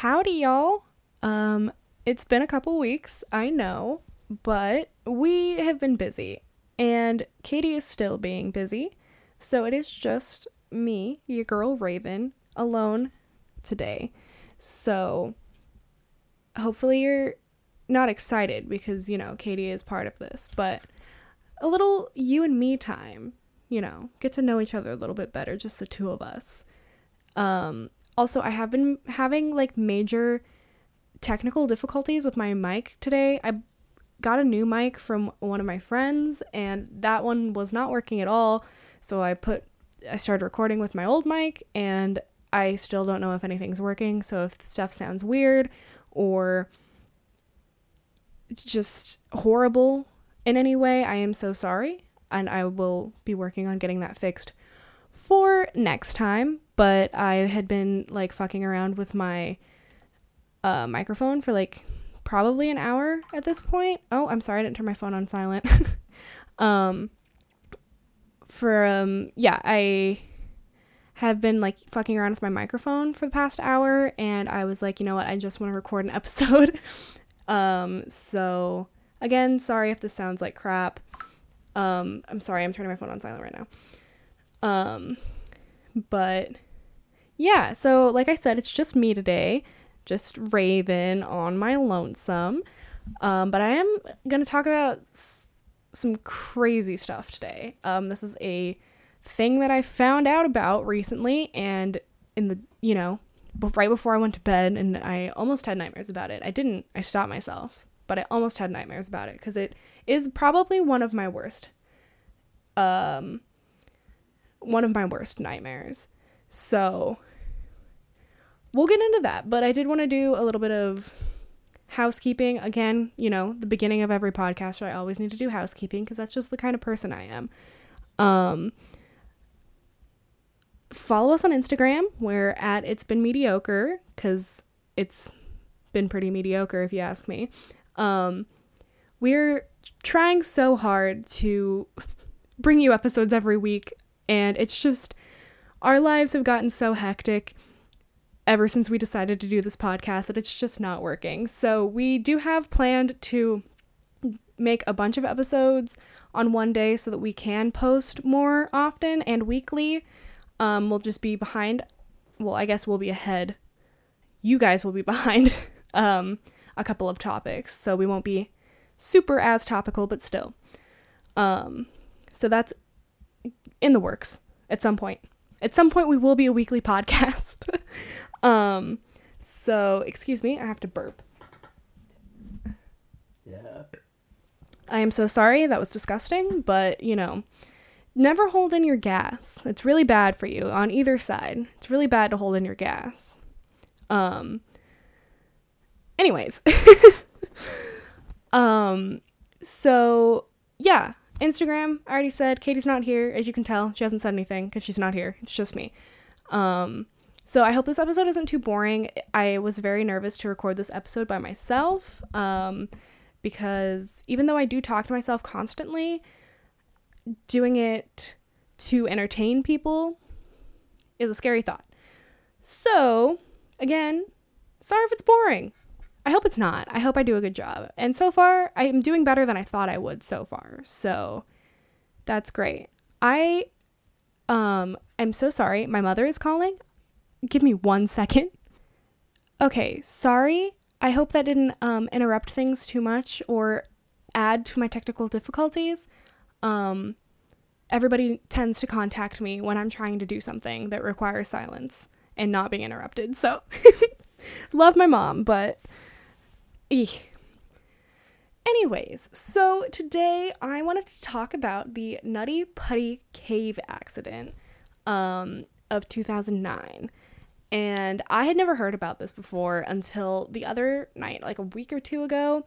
Howdy, y'all. Um, it's been a couple weeks, I know, but we have been busy, and Katie is still being busy, so it is just me, your girl Raven, alone today. So, hopefully, you're not excited because, you know, Katie is part of this, but a little you and me time, you know, get to know each other a little bit better, just the two of us. Um, also, I have been having like major technical difficulties with my mic today. I got a new mic from one of my friends and that one was not working at all. So I put I started recording with my old mic and I still don't know if anything's working. So if stuff sounds weird or just horrible in any way, I am so sorry and I will be working on getting that fixed for next time. But I had been like fucking around with my uh, microphone for like probably an hour at this point. Oh, I'm sorry, I didn't turn my phone on silent. um, for um, yeah, I have been like fucking around with my microphone for the past hour, and I was like, you know what, I just want to record an episode. um, so again, sorry if this sounds like crap. Um, I'm sorry, I'm turning my phone on silent right now. Um, but yeah, so like I said, it's just me today, just Raven on my lonesome. Um, but I am going to talk about s- some crazy stuff today. Um, this is a thing that I found out about recently, and in the, you know, right before I went to bed, and I almost had nightmares about it. I didn't, I stopped myself, but I almost had nightmares about it because it is probably one of my worst, um, one of my worst nightmares. So we'll get into that, but I did want to do a little bit of housekeeping. Again, you know, the beginning of every podcast, I always need to do housekeeping because that's just the kind of person I am. Um, follow us on Instagram. We're at It's Been Mediocre because it's been pretty mediocre if you ask me. Um, we're trying so hard to bring you episodes every week, and it's just our lives have gotten so hectic ever since we decided to do this podcast that it's just not working. So we do have planned to make a bunch of episodes on one day so that we can post more often and weekly. Um, we'll just be behind. Well, I guess we'll be ahead. You guys will be behind um, a couple of topics, so we won't be super as topical, but still. Um, so that's in the works at some point. At some point, we will be a weekly podcast. Um, so excuse me, I have to burp. Yeah. I am so sorry. That was disgusting, but you know, never hold in your gas. It's really bad for you on either side. It's really bad to hold in your gas. Um anyways. um so yeah, Instagram, I already said Katie's not here as you can tell. She hasn't said anything cuz she's not here. It's just me. Um so I hope this episode isn't too boring. I was very nervous to record this episode by myself. Um because even though I do talk to myself constantly, doing it to entertain people is a scary thought. So, again, sorry if it's boring. I hope it's not. I hope I do a good job. And so far, I am doing better than I thought I would so far. So, that's great. I um am so sorry. My mother is calling. Give me 1 second. Okay, sorry. I hope that didn't um, interrupt things too much or add to my technical difficulties. Um, everybody tends to contact me when I'm trying to do something that requires silence and not being interrupted. So, love my mom, but. Eek. Anyways, so today I wanted to talk about the Nutty Putty Cave accident um, of 2009. And I had never heard about this before until the other night, like a week or two ago.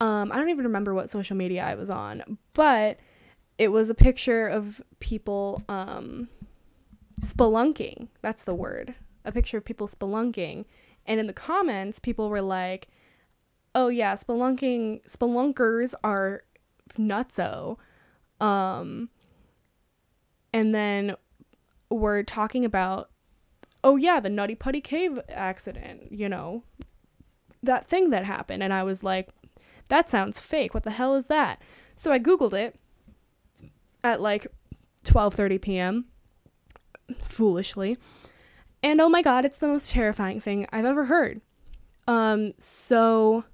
Um, I don't even remember what social media I was on, but it was a picture of people um, spelunking. That's the word. A picture of people spelunking. And in the comments, people were like, oh, yeah, spelunking, spelunkers are nutso. Um, and then we're talking about oh yeah, the Nutty Putty Cave accident, you know, that thing that happened. And I was like, that sounds fake. What the hell is that? So I Googled it at like 12:30 p.m. foolishly. And oh my god, it's the most terrifying thing I've ever heard. Um so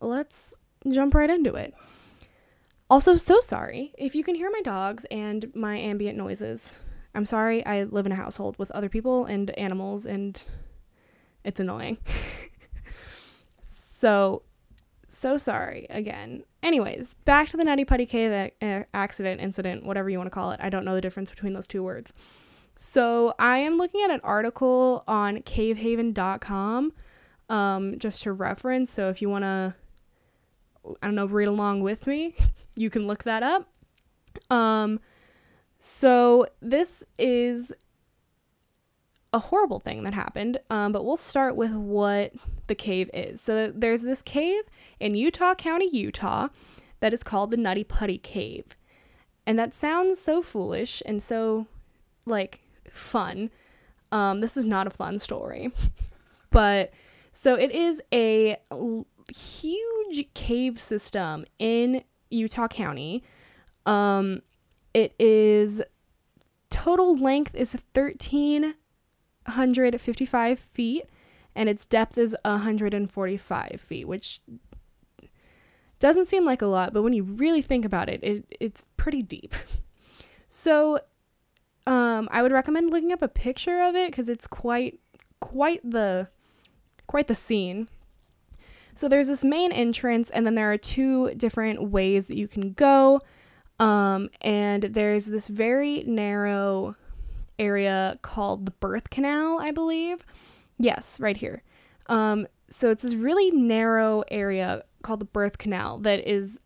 let's jump right into it. Also, so sorry if you can hear my dogs and my ambient noises. I'm sorry, I live in a household with other people and animals, and it's annoying. so, so sorry again. Anyways, back to the Nutty Putty Cave accident, incident, whatever you want to call it. I don't know the difference between those two words. So, I am looking at an article on cavehaven.com um, just to reference. So, if you want to I don't know, read along with me, you can look that up. Um, so this is a horrible thing that happened, um, but we'll start with what the cave is. So there's this cave in Utah County, Utah, that is called the Nutty Putty Cave. And that sounds so foolish and so, like, fun. Um, this is not a fun story. but so it is a huge cave system in Utah County. Um, it is total length is 1355 feet and its depth is 145 feet, which doesn't seem like a lot, but when you really think about it, it it's pretty deep. So, um, I would recommend looking up a picture of it because it's quite quite the quite the scene. So there's this main entrance, and then there are two different ways that you can go. Um, and there's this very narrow area called the birth canal, I believe. Yes, right here. Um, so it's this really narrow area called the birth canal that is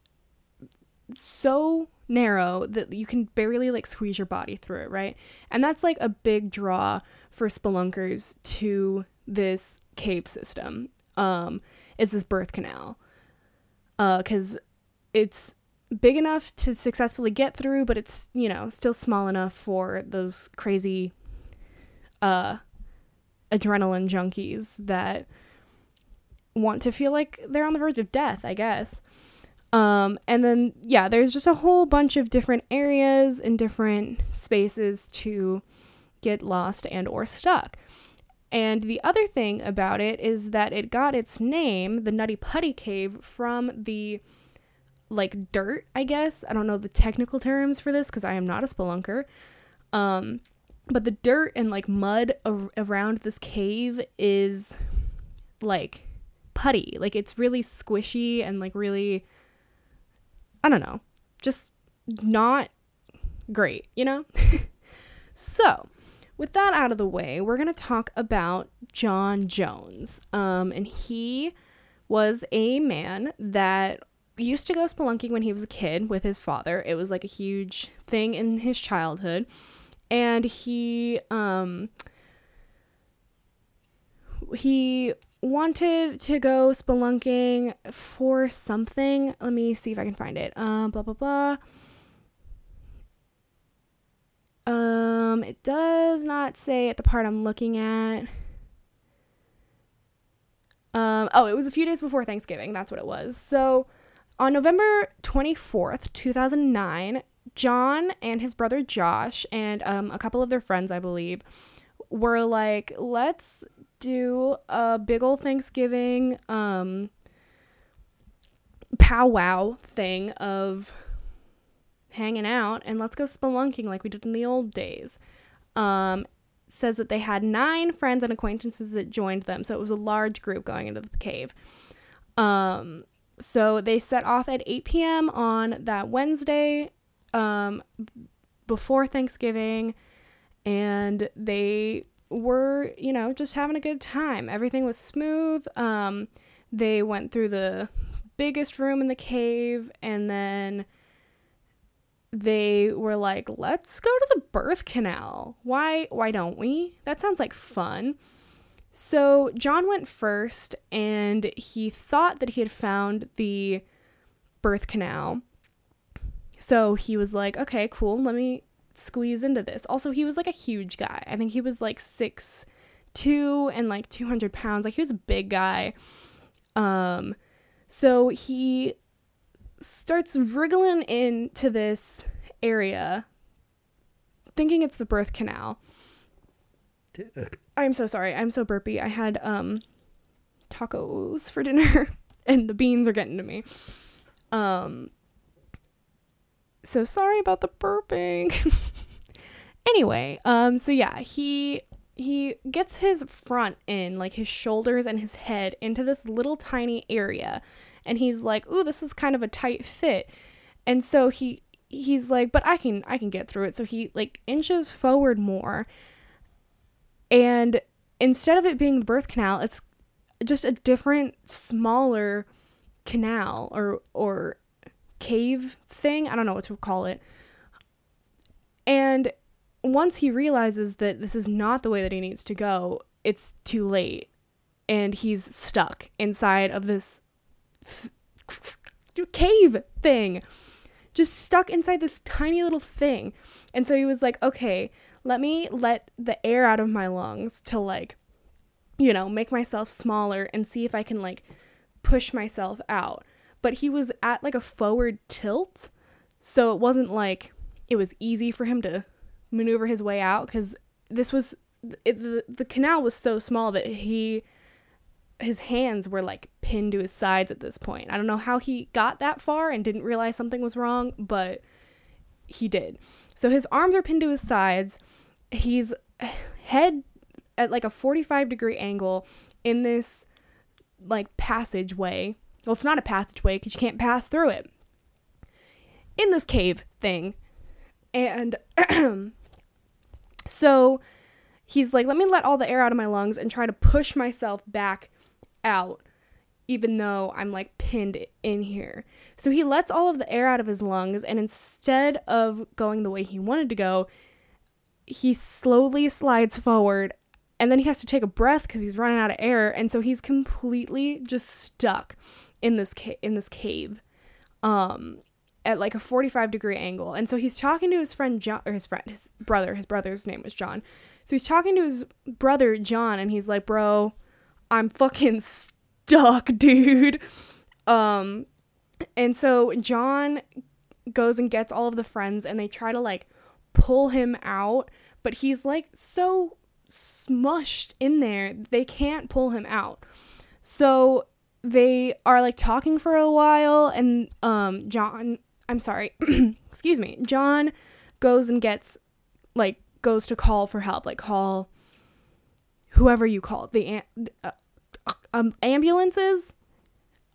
so narrow that you can barely like squeeze your body through it, right? And that's like a big draw for spelunkers to this cave system. Um, is this birth canal. Uh, Because uh, it's big enough to successfully get through, but it's, you know, still small enough for those crazy uh, adrenaline junkies that want to feel like they're on the verge of death, I guess. Um, and then, yeah, there's just a whole bunch of different areas and different spaces to get lost and or stuck. And the other thing about it is that it got its name, the Nutty Putty Cave, from the like dirt, I guess. I don't know the technical terms for this because I am not a spelunker. Um, but the dirt and like mud ar- around this cave is like putty. Like it's really squishy and like really, I don't know, just not great, you know? so with that out of the way, we're going to talk about John Jones. Um, and he was a man that used to go spelunking when he was a kid with his father. It was like a huge thing in his childhood. And he, um, he wanted to go spelunking for something. Let me see if I can find it. Um, blah, blah, blah. Um, it does not say at the part I'm looking at. Um, oh, it was a few days before Thanksgiving. That's what it was. So, on November 24th, 2009, John and his brother Josh and um, a couple of their friends, I believe, were like, let's do a big old Thanksgiving um, powwow thing of hanging out and let's go spelunking like we did in the old days. Um, says that they had nine friends and acquaintances that joined them, so it was a large group going into the cave. Um, so they set off at 8 p.m. on that Wednesday um, before Thanksgiving, and they were, you know, just having a good time. Everything was smooth. Um, they went through the biggest room in the cave, and then they were like, "Let's go to the birth canal. Why why don't we? That sounds like fun." So, John went first and he thought that he had found the birth canal. So, he was like, "Okay, cool. Let me squeeze into this." Also, he was like a huge guy. I think he was like six two and like 200 pounds. Like he was a big guy. Um, so he starts wriggling into this area, thinking it's the birth canal. I'm so sorry. I'm so burpy. I had um tacos for dinner and the beans are getting to me. Um so sorry about the burping. anyway, um so yeah, he he gets his front in, like his shoulders and his head into this little tiny area and he's like, "Ooh, this is kind of a tight fit." And so he he's like, "But I can I can get through it." So he like inches forward more. And instead of it being the birth canal, it's just a different smaller canal or or cave thing. I don't know what to call it. And once he realizes that this is not the way that he needs to go, it's too late. And he's stuck inside of this cave thing. Just stuck inside this tiny little thing. And so he was like, okay, let me let the air out of my lungs to like, you know, make myself smaller and see if I can like push myself out. But he was at like a forward tilt. So it wasn't like it was easy for him to maneuver his way out because this was it, the, the canal was so small that he his hands were like pinned to his sides at this point. I don't know how he got that far and didn't realize something was wrong, but he did. So his arms are pinned to his sides. He's head at like a 45 degree angle in this like passageway. Well, it's not a passageway because you can't pass through it. In this cave thing. And so he's like, let me let all the air out of my lungs and try to push myself back out even though I'm like pinned in here. So he lets all of the air out of his lungs, and instead of going the way he wanted to go, he slowly slides forward, and then he has to take a breath because he's running out of air, and so he's completely just stuck in this ca- in this cave, um, at like a 45 degree angle. And so he's talking to his friend John, or his friend, his brother. His brother's name was John. So he's talking to his brother John, and he's like, "Bro, I'm fucking." Stuck, dude. Um, and so John goes and gets all of the friends and they try to like pull him out, but he's like so smushed in there, they can't pull him out. So they are like talking for a while and um John I'm sorry, excuse me. John goes and gets like goes to call for help, like call whoever you call the uh, um, ambulances,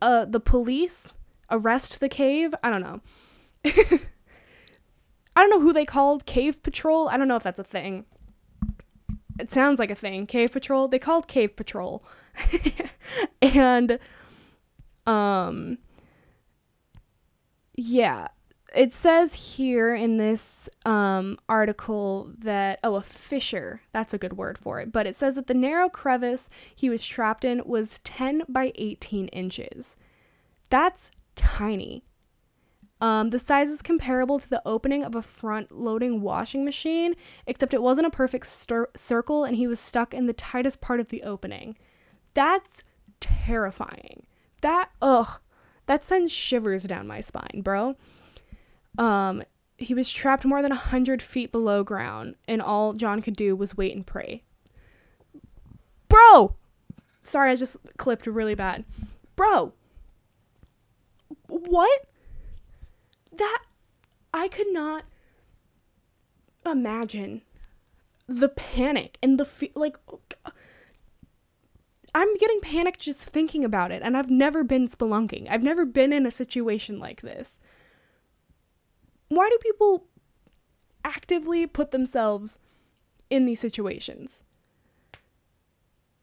uh, the police arrest the cave. I don't know. I don't know who they called cave patrol. I don't know if that's a thing. It sounds like a thing. Cave patrol. They called cave patrol. and um yeah, it says here in this um, article that oh a fissure that's a good word for it but it says that the narrow crevice he was trapped in was 10 by 18 inches that's tiny um, the size is comparable to the opening of a front loading washing machine except it wasn't a perfect stir- circle and he was stuck in the tightest part of the opening that's terrifying that ugh that sends shivers down my spine bro um, he was trapped more than a hundred feet below ground, and all John could do was wait and pray. Bro! Sorry, I just clipped really bad. Bro! What? That. I could not imagine the panic and the fe- like. I'm getting panicked just thinking about it, and I've never been spelunking. I've never been in a situation like this why do people actively put themselves in these situations?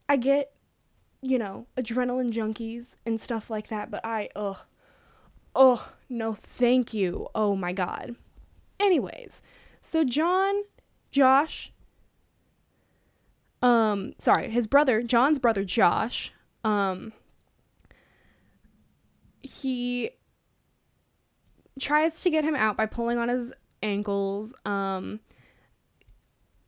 I get, you know, adrenaline junkies and stuff like that, but I, ugh, ugh, no thank you. Oh my god. Anyways, so John, Josh, um, sorry, his brother, John's brother Josh, um, he tries to get him out by pulling on his ankles. Um,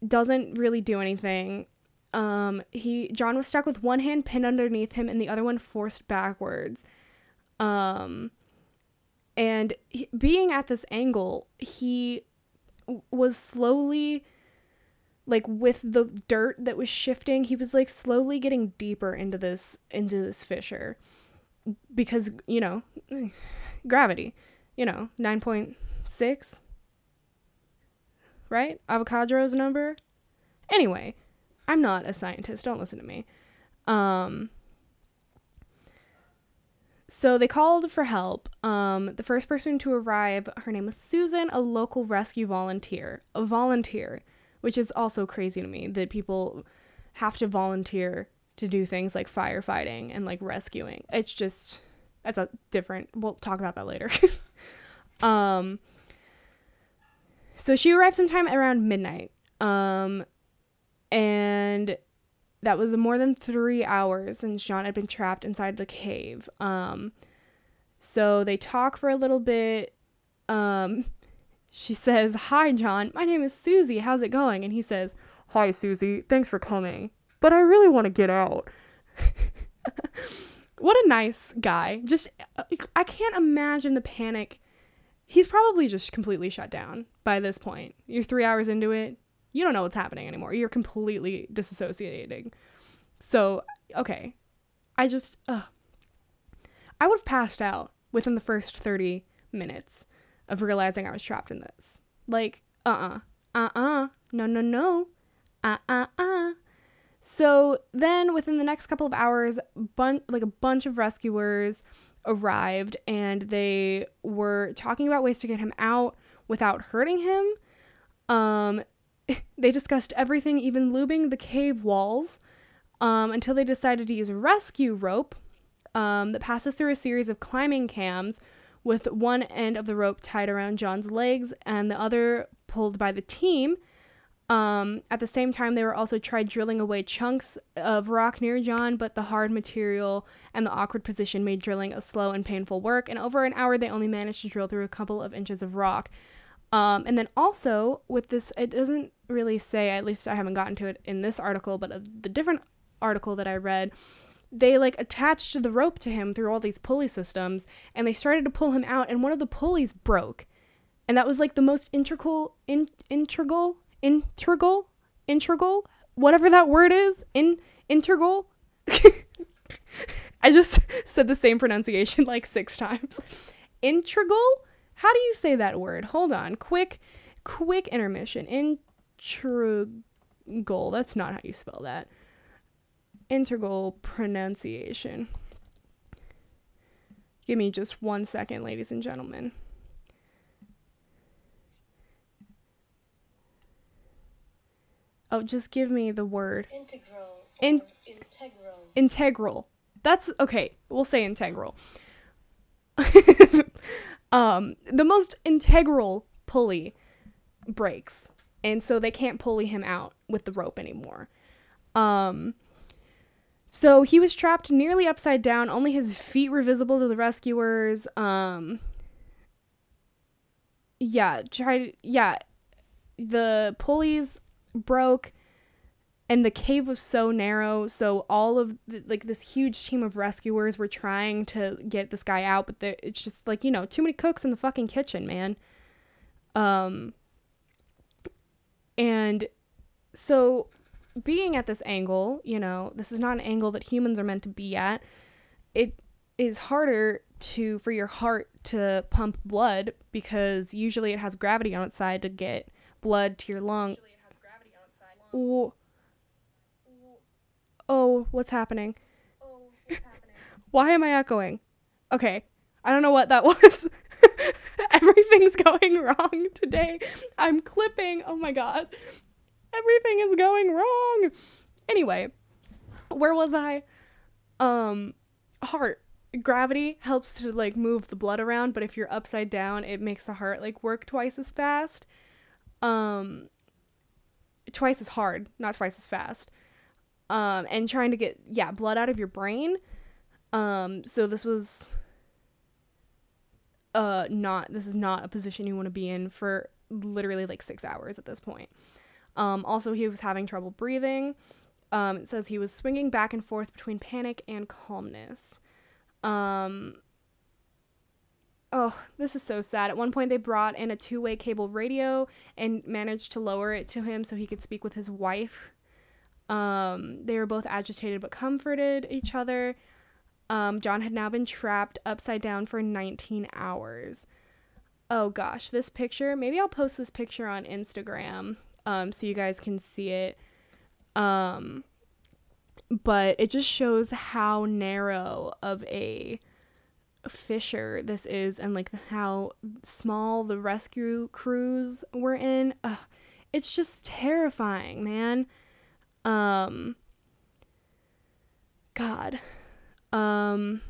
doesn't really do anything. Um, he John was stuck with one hand pinned underneath him and the other one forced backwards. Um, and he, being at this angle, he was slowly like with the dirt that was shifting, he was like slowly getting deeper into this into this fissure because, you know, gravity, you know, 9.6 right? Avogadro's number. Anyway, I'm not a scientist. Don't listen to me. Um, so they called for help. Um, the first person to arrive, her name was Susan, a local rescue volunteer. A volunteer, which is also crazy to me that people have to volunteer to do things like firefighting and like rescuing. It's just that's a different. We'll talk about that later. um, so she arrived sometime around midnight. Um, and that was more than three hours since John had been trapped inside the cave. Um, so they talk for a little bit. Um, she says, Hi, John. My name is Susie. How's it going? And he says, Hi, Susie. Thanks for coming. But I really want to get out. what a nice guy. Just, I can't imagine the panic. He's probably just completely shut down by this point. You're three hours into it you don't know what's happening anymore. You're completely disassociating. So, okay. I just, ugh. I would have passed out within the first 30 minutes of realizing I was trapped in this. Like, uh uh-uh. uh, uh-uh. no, no, no, uh uh uh. So then, within the next couple of hours, bun- like a bunch of rescuers arrived and they were talking about ways to get him out without hurting him. Um, they discussed everything, even lubing the cave walls, um, until they decided to use a rescue rope um, that passes through a series of climbing cams with one end of the rope tied around John's legs and the other pulled by the team. Um, at the same time, they were also tried drilling away chunks of rock near John, but the hard material and the awkward position made drilling a slow and painful work. And over an hour, they only managed to drill through a couple of inches of rock. Um, and then also with this, it doesn't really say, at least I haven't gotten to it in this article, but uh, the different article that I read, they like attached the rope to him through all these pulley systems and they started to pull him out and one of the pulleys broke. And that was like the most integral, in, integral, integral, integral, whatever that word is, in integral. I just said the same pronunciation like six times. Integral how do you say that word? Hold on. Quick, quick intermission. Integral. That's not how you spell that. Integral pronunciation. Give me just one second, ladies and gentlemen. Oh, just give me the word. Integral. In- integral. Integral. That's okay. We'll say integral. um, the most integral pulley breaks, and so they can't pulley him out with the rope anymore. Um, so he was trapped nearly upside down. Only his feet were visible to the rescuers. Um, yeah, tried. Yeah, the pulleys broke and the cave was so narrow so all of the, like this huge team of rescuers were trying to get this guy out but it's just like you know too many cooks in the fucking kitchen man um and so being at this angle you know this is not an angle that humans are meant to be at it is harder to for your heart to pump blood because usually it has gravity on its side to get blood to your lung. Ooh oh, what's happening? Oh, what's happening? Why am I echoing? Okay, I don't know what that was. Everything's going wrong today. I'm clipping. Oh my god. Everything is going wrong. Anyway, where was I? Um, heart. Gravity helps to like move the blood around, but if you're upside down, it makes the heart like work twice as fast. Um, twice as hard, not twice as fast um, and trying to get yeah blood out of your brain. Um, so this was uh not this is not a position you want to be in for literally like six hours at this point. Um, also he was having trouble breathing. Um, it says he was swinging back and forth between panic and calmness. Um, oh, this is so sad. At one point, they brought in a two way cable radio and managed to lower it to him so he could speak with his wife. Um, they were both agitated but comforted each other. Um, John had now been trapped upside down for 19 hours. Oh gosh, this picture, maybe I'll post this picture on Instagram um, so you guys can see it. Um, but it just shows how narrow of a fissure this is and like how small the rescue crews were in. Ugh, it's just terrifying, man. Um, God. Um,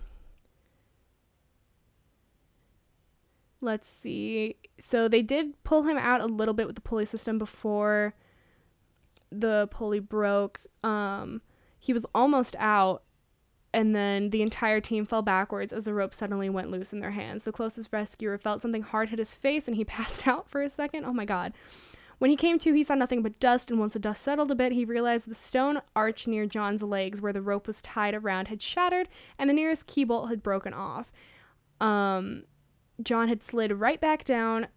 let's see. So they did pull him out a little bit with the pulley system before the pulley broke. Um, he was almost out, and then the entire team fell backwards as the rope suddenly went loose in their hands. The closest rescuer felt something hard hit his face, and he passed out for a second. Oh my god. When he came to, he saw nothing but dust, and once the dust settled a bit, he realized the stone arch near John's legs, where the rope was tied around, had shattered, and the nearest key bolt had broken off. Um, John had slid right back down,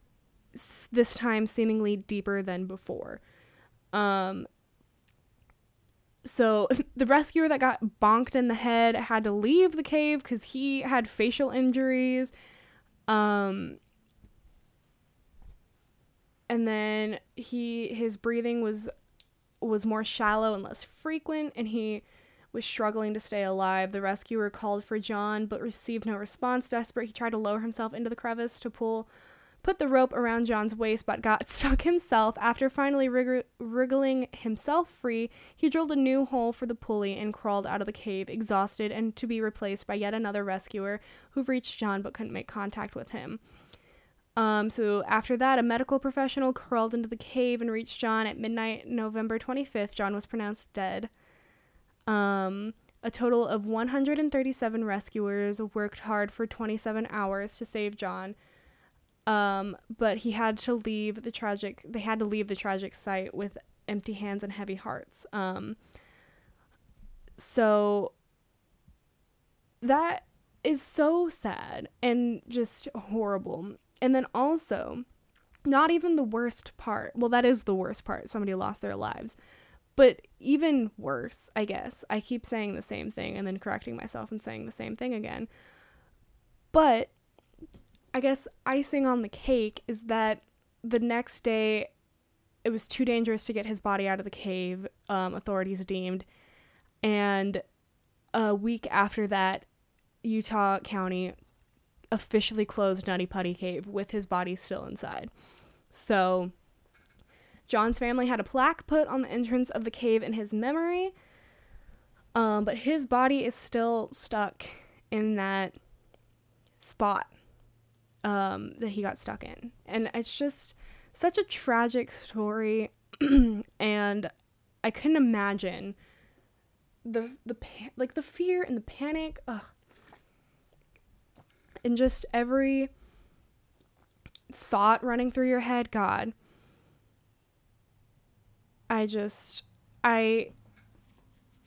this time seemingly deeper than before. Um, so the rescuer that got bonked in the head had to leave the cave because he had facial injuries. Um, and then he his breathing was was more shallow and less frequent, and he was struggling to stay alive. The rescuer called for John, but received no response. Desperate, he tried to lower himself into the crevice to pull put the rope around John's waist, but got stuck himself. After finally wrig- wriggling himself free, he drilled a new hole for the pulley and crawled out of the cave, exhausted and to be replaced by yet another rescuer who reached John but couldn't make contact with him. Um, so after that, a medical professional crawled into the cave and reached John at midnight, November 25th. John was pronounced dead. Um, a total of 137 rescuers worked hard for 27 hours to save John. Um, but he had to leave the tragic. They had to leave the tragic site with empty hands and heavy hearts. Um, so that is so sad and just horrible. And then also, not even the worst part. Well, that is the worst part. Somebody lost their lives. But even worse, I guess. I keep saying the same thing and then correcting myself and saying the same thing again. But I guess icing on the cake is that the next day it was too dangerous to get his body out of the cave, um, authorities deemed. And a week after that, Utah County officially closed Nutty Putty Cave with his body still inside. So, John's family had a plaque put on the entrance of the cave in his memory, um, but his body is still stuck in that spot um, that he got stuck in. And it's just such a tragic story. and I couldn't imagine the the like the fear and the panic ugh. And just every thought running through your head god i just i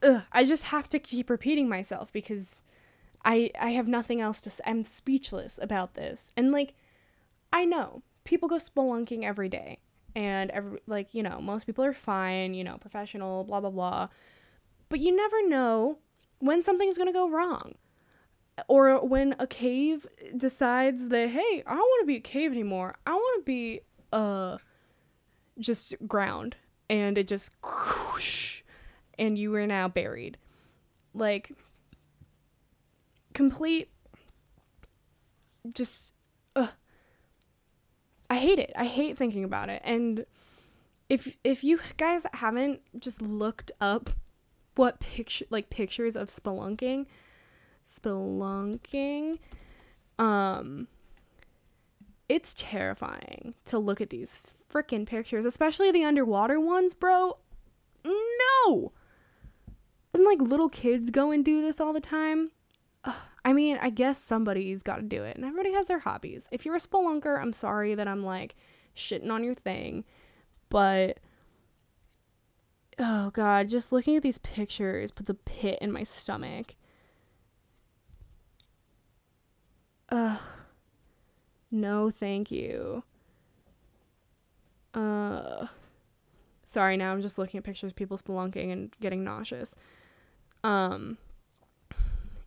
ugh, i just have to keep repeating myself because I I have nothing else to say. I'm speechless about this. And like I know people go spelunking every day and every like, you know, most people are fine, you know, professional, blah blah blah. But you never know when something's going to go wrong. Or when a cave decides that hey, I don't want to be a cave anymore. I want to be uh just ground and it just whoosh, and you are now buried. Like complete just ugh. I hate it. I hate thinking about it. And if if you guys haven't just looked up what picture like pictures of spelunking spelunking um it's terrifying to look at these freaking pictures, especially the underwater ones, bro. No. And like little kids go and do this all the time. I mean, I guess somebody's got to do it, and everybody has their hobbies. If you're a spelunker, I'm sorry that I'm like shitting on your thing, but oh god, just looking at these pictures puts a pit in my stomach. Ugh. No, thank you. Uh sorry now I'm just looking at pictures of people spelunking and getting nauseous. Um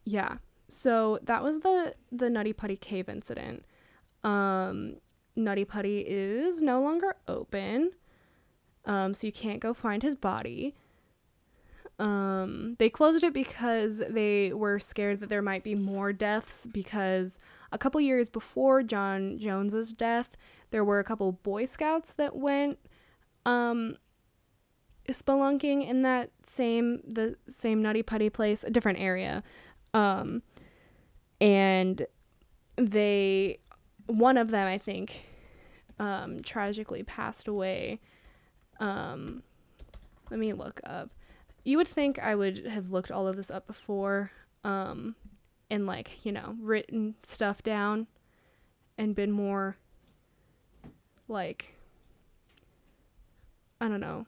yeah. So that was the the Nutty Putty cave incident. Um Nutty Putty is no longer open. Um so you can't go find his body. Um they closed it because they were scared that there might be more deaths because a couple years before John Jones's death, there were a couple boy scouts that went um spelunking in that same the same nutty putty place a different area. Um and they one of them i think um tragically passed away. Um let me look up. You would think i would have looked all of this up before. Um and like you know written stuff down and been more like i don't know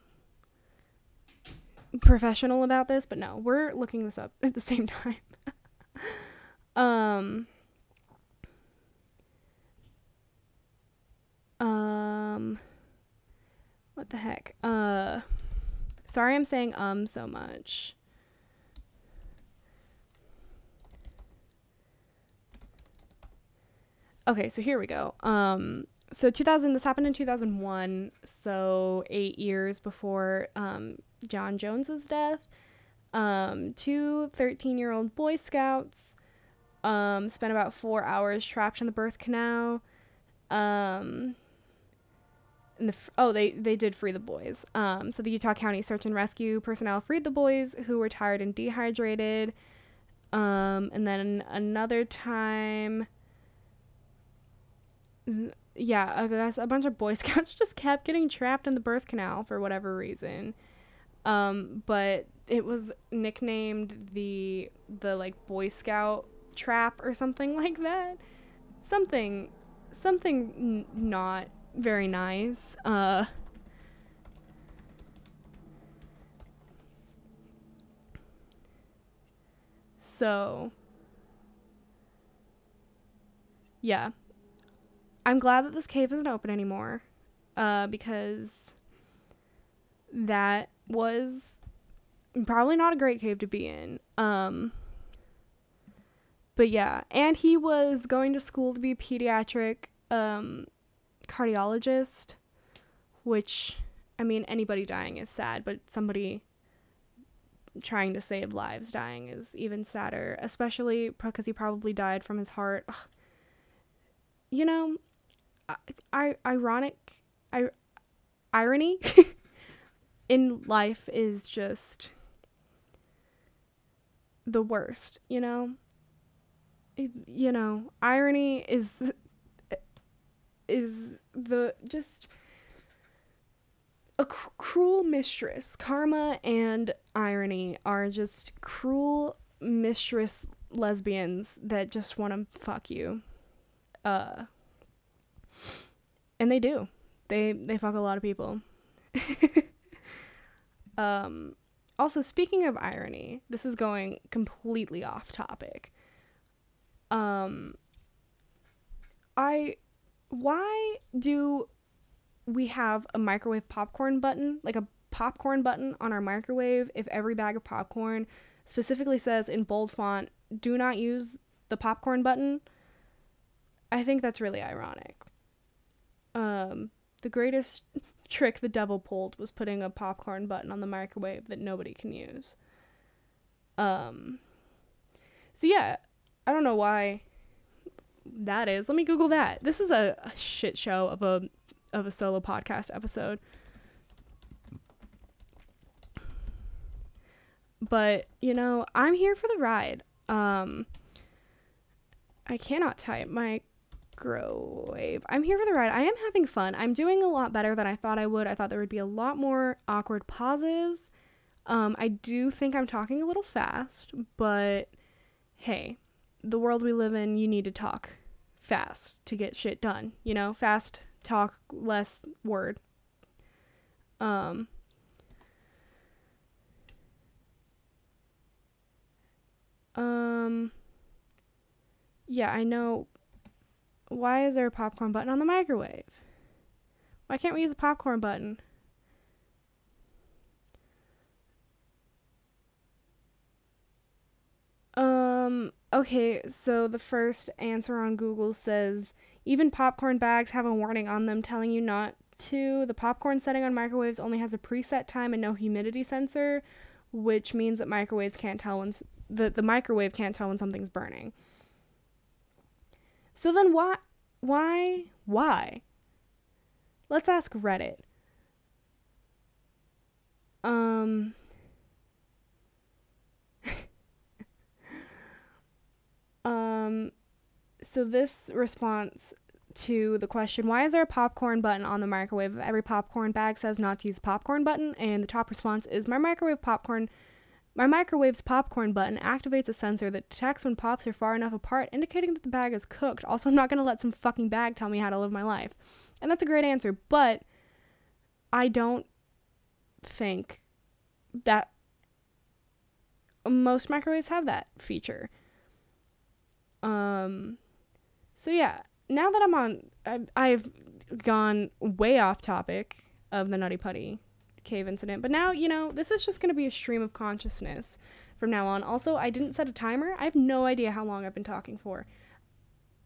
professional about this, but no, we're looking this up at the same time. um um what the heck? Uh sorry I'm saying um so much. Okay, so here we go. Um so 2000 this happened in 2001 so eight years before um, john jones's death. Um, two 13 year old boy scouts um, spent about four hours trapped in the birth canal. Um, and the oh they they did free the boys. Um, so the utah county search and rescue personnel freed the boys who were tired and dehydrated. Um, and then another time yeah, I guess a bunch of Boy Scouts just kept getting trapped in the birth canal for whatever reason. Um, but it was nicknamed the the like Boy Scout trap or something like that. Something something n- not very nice. Uh So yeah, I'm glad that this cave isn't open anymore, uh, because that was probably not a great cave to be in. Um, but yeah, and he was going to school to be a pediatric um, cardiologist, which, I mean, anybody dying is sad, but somebody trying to save lives dying is even sadder, especially because he probably died from his heart. Ugh. You know, I, ironic I, irony in life is just the worst, you know? You know, irony is is the just a cr- cruel mistress. Karma and irony are just cruel mistress lesbians that just want to fuck you. Uh and they do. They they fuck a lot of people. um also speaking of irony, this is going completely off topic. Um I why do we have a microwave popcorn button, like a popcorn button on our microwave if every bag of popcorn specifically says in bold font, do not use the popcorn button? I think that's really ironic um, the greatest trick the devil pulled was putting a popcorn button on the microwave that nobody can use. Um, so yeah, I don't know why that is. Let me Google that. This is a, a shit show of a of a solo podcast episode. But, you know, I'm here for the ride. Um I cannot type. My Grove. I'm here for the ride. I am having fun. I'm doing a lot better than I thought I would. I thought there would be a lot more awkward pauses. Um, I do think I'm talking a little fast, but hey, the world we live in, you need to talk fast to get shit done. You know, fast talk, less word. Um, um, yeah, I know why is there a popcorn button on the microwave? Why can't we use a popcorn button? Um, okay, so the first answer on Google says even popcorn bags have a warning on them telling you not to. The popcorn setting on microwaves only has a preset time and no humidity sensor, which means that microwaves can't tell when the the microwave can't tell when something's burning. So then why why why? Let's ask Reddit. Um Um, so this response to the question, why is there a popcorn button on the microwave? Every popcorn bag says not to use popcorn button, and the top response is my microwave popcorn. My microwave's popcorn button activates a sensor that detects when pops are far enough apart, indicating that the bag is cooked. Also, I'm not gonna let some fucking bag tell me how to live my life. And that's a great answer, but I don't think that most microwaves have that feature. Um, so yeah, now that I'm on, I, I've gone way off topic of the Nutty Putty cave incident, but now, you know, this is just going to be a stream of consciousness from now on. Also, I didn't set a timer. I have no idea how long I've been talking for.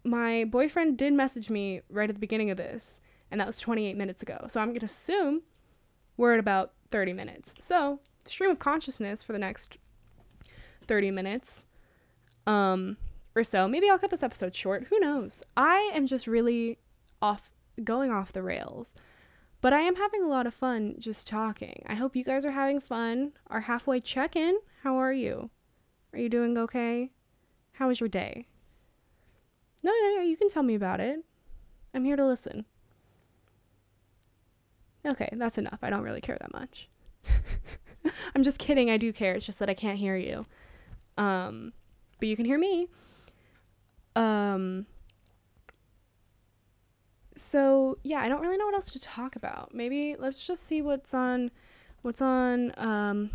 My boyfriend did message me right at the beginning of this, and that was 28 minutes ago. So I'm going to assume we're at about 30 minutes. So, stream of consciousness for the next 30 minutes. Um, or so. Maybe I'll cut this episode short. Who knows? I am just really off going off the rails. But I am having a lot of fun just talking. I hope you guys are having fun. Our halfway check in. How are you? Are you doing okay? How was your day? No, no, no, you can tell me about it. I'm here to listen. Okay, that's enough. I don't really care that much. I'm just kidding. I do care. It's just that I can't hear you. Um, but you can hear me. Um, so yeah, I don't really know what else to talk about. Maybe let's just see what's on, what's on, um,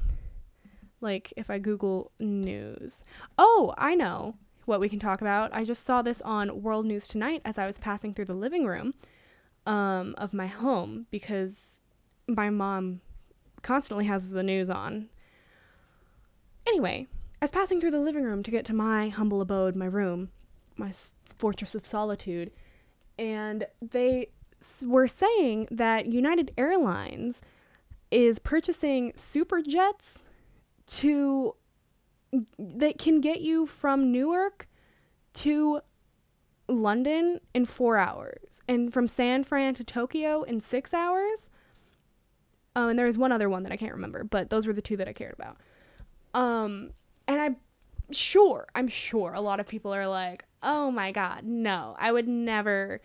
like if I Google news. Oh, I know what we can talk about. I just saw this on World News Tonight as I was passing through the living room, um, of my home because my mom constantly has the news on. Anyway, I was passing through the living room to get to my humble abode, my room, my fortress of solitude, and they were saying that United Airlines is purchasing super jets to that can get you from Newark to London in 4 hours and from San Fran to Tokyo in 6 hours. Um, and there was one other one that I can't remember, but those were the two that I cared about. Um, and I'm sure, I'm sure a lot of people are like, oh my god, no, I would never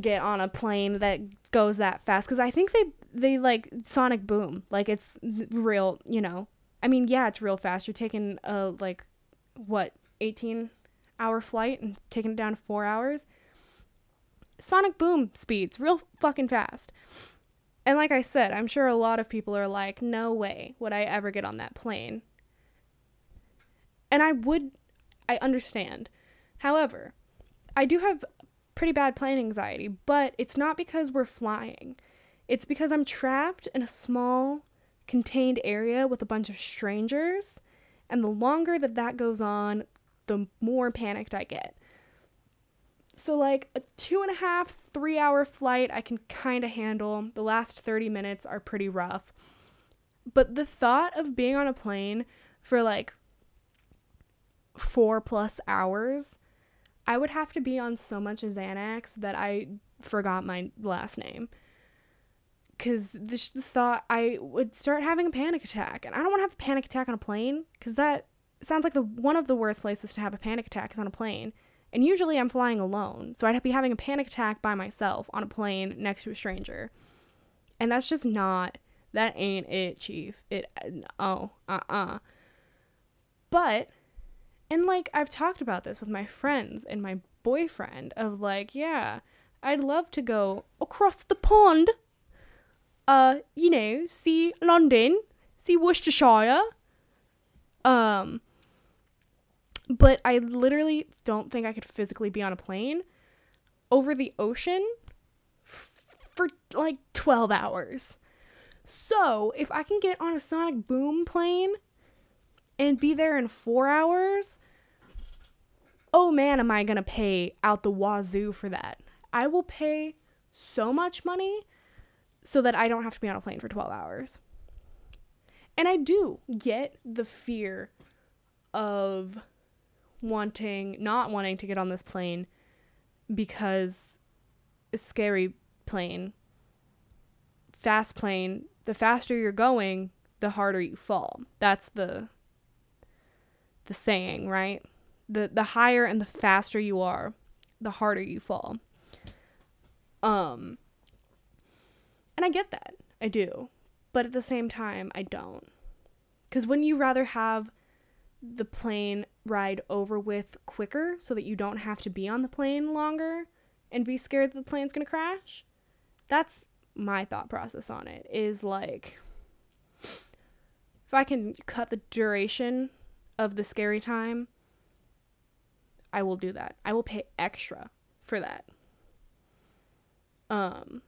get on a plane that goes that fast because I think they they like sonic boom, like it's real, you know. I mean, yeah, it's real fast. You're taking a like what 18 hour flight and taking it down to four hours. Sonic boom speeds, real fucking fast. And like I said, I'm sure a lot of people are like, no way would I ever get on that plane. And I would, I understand. However, I do have pretty bad plane anxiety, but it's not because we're flying. It's because I'm trapped in a small, contained area with a bunch of strangers. And the longer that that goes on, the more panicked I get. So, like a two and a half, three hour flight, I can kind of handle. The last 30 minutes are pretty rough. But the thought of being on a plane for like four plus hours, I would have to be on so much Xanax that I forgot my last name. Because the, thought I would start having a panic attack. And I don't want to have a panic attack on a plane because that sounds like the one of the worst places to have a panic attack is on a plane. And usually I'm flying alone, so I'd be having a panic attack by myself on a plane next to a stranger. And that's just not that ain't it, chief. It oh, uh-uh. But and like I've talked about this with my friends and my boyfriend of like, yeah, I'd love to go across the pond. Uh, you know, see London, see Worcestershire. Um But I literally don't think I could physically be on a plane over the ocean for like 12 hours. So, if I can get on a sonic boom plane and be there in 4 hours, oh man, am I going to pay out the wazoo for that. I will pay so much money so that I don't have to be on a plane for 12 hours. And I do get the fear of wanting, not wanting to get on this plane because a scary plane, fast plane, the faster you're going, the harder you fall. That's the the saying, right? The the higher and the faster you are, the harder you fall. Um and I get that. I do. But at the same time, I don't. Cuz wouldn't you rather have the plane ride over with quicker so that you don't have to be on the plane longer and be scared that the plane's going to crash? That's my thought process on it is like if I can cut the duration of the scary time, I will do that. I will pay extra for that. Um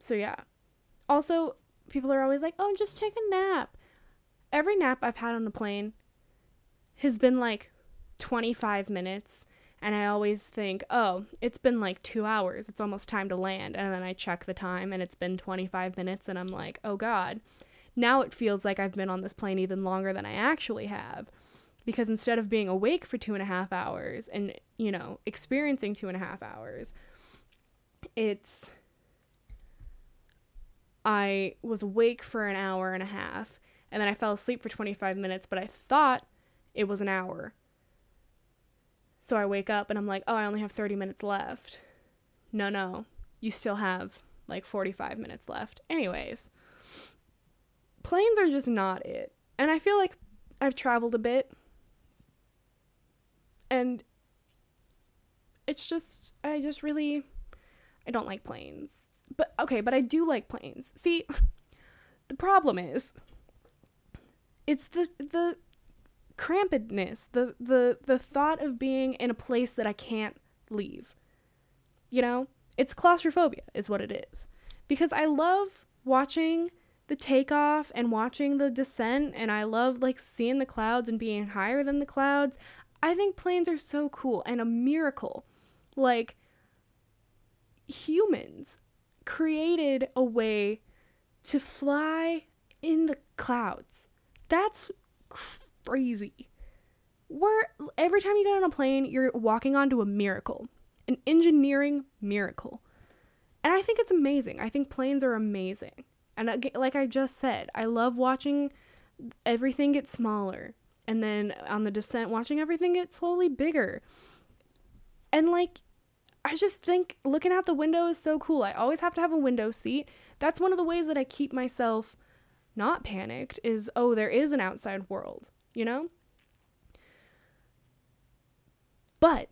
So yeah. Also, people are always like, "Oh, just take a nap." Every nap I've had on the plane has been like 25 minutes, and I always think, "Oh, it's been like 2 hours. It's almost time to land." And then I check the time and it's been 25 minutes and I'm like, "Oh god." Now it feels like I've been on this plane even longer than I actually have. Because instead of being awake for two and a half hours and you know experiencing two and a half hours it's i was awake for an hour and a half and then i fell asleep for 25 minutes but i thought it was an hour. So i wake up and i'm like oh i only have 30 minutes left. No no you still have like 45 minutes left. Anyways planes are just not it and i feel like i've traveled a bit and it's just I just really I don't like planes. But okay, but I do like planes. See, the problem is it's the the crampedness, the the the thought of being in a place that I can't leave. You know? It's claustrophobia is what it is. Because I love watching the takeoff and watching the descent and I love like seeing the clouds and being higher than the clouds. I think planes are so cool and a miracle. Like, humans created a way to fly in the clouds. That's crazy. We're, every time you get on a plane, you're walking onto a miracle, an engineering miracle. And I think it's amazing. I think planes are amazing. And like I just said, I love watching everything get smaller. And then on the descent watching everything get slowly bigger. And like i just think looking out the window is so cool. I always have to have a window seat. That's one of the ways that i keep myself not panicked is oh there is an outside world you know? But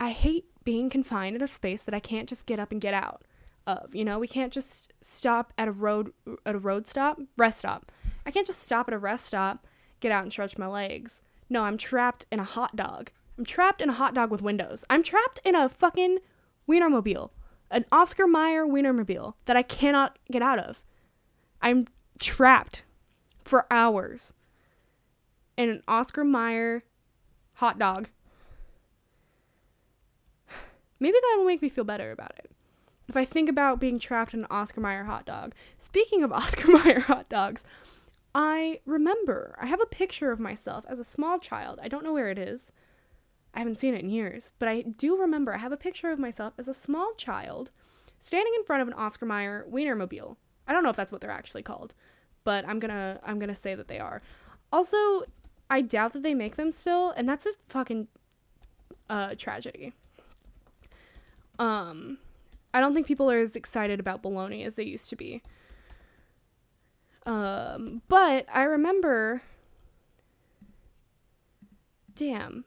i hate being confined in a space that i can't just get up and get out of you know we can't just stop at a road at a road stop rest stop i can't just stop at a rest stop get out and stretch my legs. No, I'm trapped in a hot dog. I'm trapped in a hot dog with windows. I'm trapped in a fucking Wienermobile, an Oscar Mayer Wienermobile that I cannot get out of. I'm trapped for hours in an Oscar Mayer hot dog. Maybe that will make me feel better about it. If I think about being trapped in an Oscar Mayer hot dog. Speaking of Oscar Mayer hot dogs, I remember, I have a picture of myself as a small child. I don't know where it is. I haven't seen it in years, but I do remember I have a picture of myself as a small child standing in front of an Oscar Mayer Wienermobile. I don't know if that's what they're actually called, but I'm to I'm to say that they are. Also, I doubt that they make them still, and that's a fucking uh tragedy. Um I don't think people are as excited about bologna as they used to be. Um, but I remember. Damn.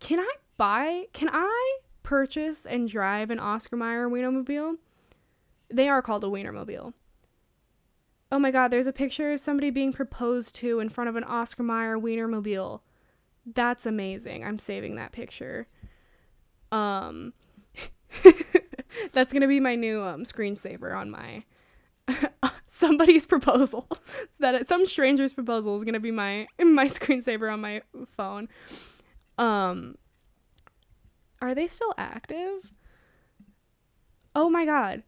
Can I buy? Can I purchase and drive an Oscar Mayer Wienermobile? They are called a Wienermobile. Oh my god, there's a picture of somebody being proposed to in front of an Oscar Mayer Wienermobile. That's amazing. I'm saving that picture. Um that's to be my new um screensaver on my somebody's proposal. that some stranger's proposal is to be my my screensaver on my phone. Um are they still active? Oh my god.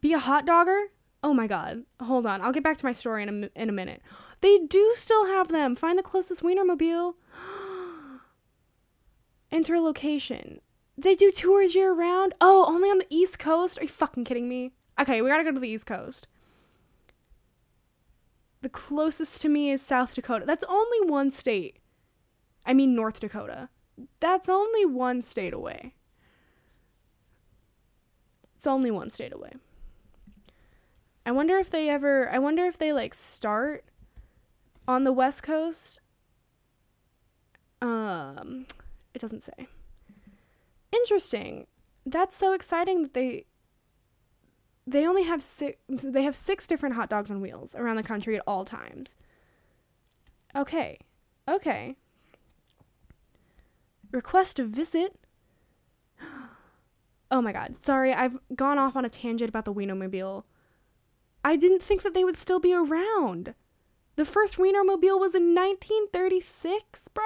Be a hot dogger? Oh my god. Hold on. I'll get back to my story in a, in a minute. They do still have them. Find the closest Wienermobile. Enter location. They do tours year round? Oh, only on the East Coast? Are you fucking kidding me? Okay, we gotta go to the East Coast. The closest to me is South Dakota. That's only one state. I mean, North Dakota. That's only one state away. It's only one state away. I wonder if they ever I wonder if they like start on the west coast. Um it doesn't say. Interesting. That's so exciting that they they only have six they have six different hot dogs on wheels around the country at all times. Okay. Okay. Request a visit. Oh my god. Sorry, I've gone off on a tangent about the Wienermobile. I didn't think that they would still be around. The first Wienermobile was in 1936, bro.